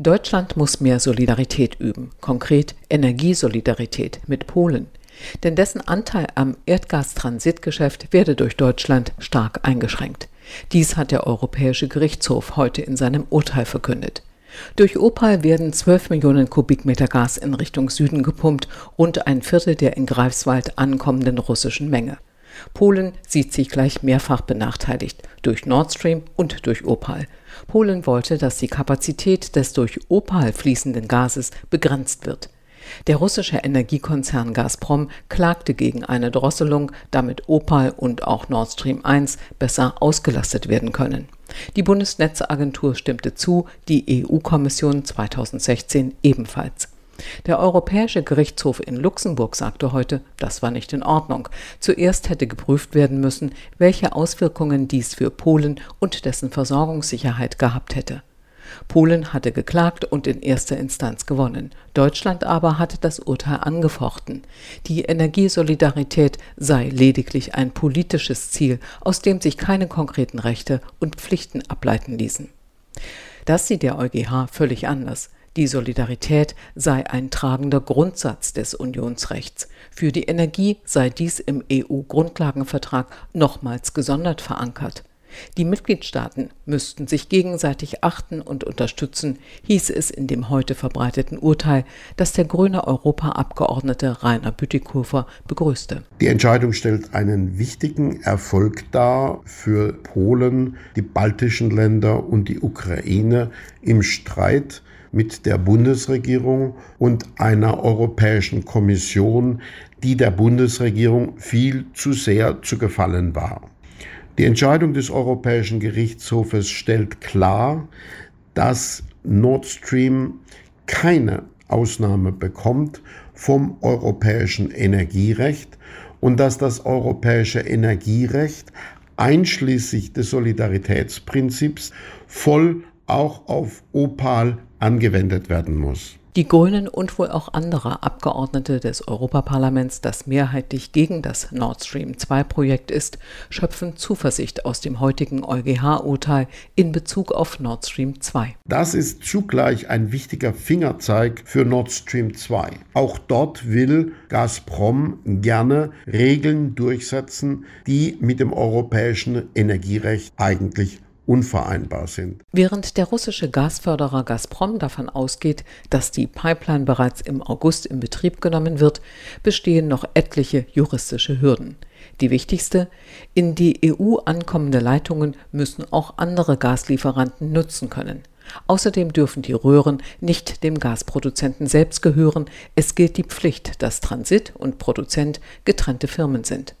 Deutschland muss mehr Solidarität üben, konkret Energiesolidarität mit Polen. Denn dessen Anteil am Erdgastransitgeschäft werde durch Deutschland stark eingeschränkt. Dies hat der Europäische Gerichtshof heute in seinem Urteil verkündet. Durch Opal werden 12 Millionen Kubikmeter Gas in Richtung Süden gepumpt, rund ein Viertel der in Greifswald ankommenden russischen Menge. Polen sieht sich gleich mehrfach benachteiligt, durch Nord Stream und durch Opal. Polen wollte, dass die Kapazität des durch Opal fließenden Gases begrenzt wird. Der russische Energiekonzern Gazprom klagte gegen eine Drosselung, damit Opal und auch Nord Stream 1 besser ausgelastet werden können. Die Bundesnetzagentur stimmte zu, die EU-Kommission 2016 ebenfalls. Der Europäische Gerichtshof in Luxemburg sagte heute, das war nicht in Ordnung. Zuerst hätte geprüft werden müssen, welche Auswirkungen dies für Polen und dessen Versorgungssicherheit gehabt hätte. Polen hatte geklagt und in erster Instanz gewonnen. Deutschland aber hatte das Urteil angefochten. Die Energiesolidarität sei lediglich ein politisches Ziel, aus dem sich keine konkreten Rechte und Pflichten ableiten ließen. Das sieht der EuGH völlig anders. Die Solidarität sei ein tragender Grundsatz des Unionsrechts. Für die Energie sei dies im EU-Grundlagenvertrag nochmals gesondert verankert. Die Mitgliedstaaten müssten sich gegenseitig achten und unterstützen, hieß es in dem heute verbreiteten Urteil, das der grüne Europaabgeordnete Rainer Bütikofer begrüßte. Die Entscheidung stellt einen wichtigen Erfolg dar für Polen, die baltischen Länder und die Ukraine im Streit mit der Bundesregierung und einer Europäischen Kommission, die der Bundesregierung viel zu sehr zu gefallen war. Die Entscheidung des Europäischen Gerichtshofes stellt klar, dass Nord Stream keine Ausnahme bekommt vom europäischen Energierecht und dass das europäische Energierecht einschließlich des Solidaritätsprinzips voll auch auf Opal angewendet werden muss. Die Grünen und wohl auch andere Abgeordnete des Europaparlaments, das mehrheitlich gegen das Nord Stream 2 Projekt ist, schöpfen Zuversicht aus dem heutigen EuGH-Urteil in Bezug auf Nord Stream 2. Das ist zugleich ein wichtiger Fingerzeig für Nord Stream 2. Auch dort will Gazprom gerne Regeln durchsetzen, die mit dem europäischen Energierecht eigentlich unvereinbar sind. Während der russische Gasförderer Gazprom davon ausgeht, dass die Pipeline bereits im August in Betrieb genommen wird, bestehen noch etliche juristische Hürden. Die wichtigste, in die EU ankommende Leitungen müssen auch andere Gaslieferanten nutzen können. Außerdem dürfen die Röhren nicht dem Gasproduzenten selbst gehören. Es gilt die Pflicht, dass Transit und Produzent getrennte Firmen sind.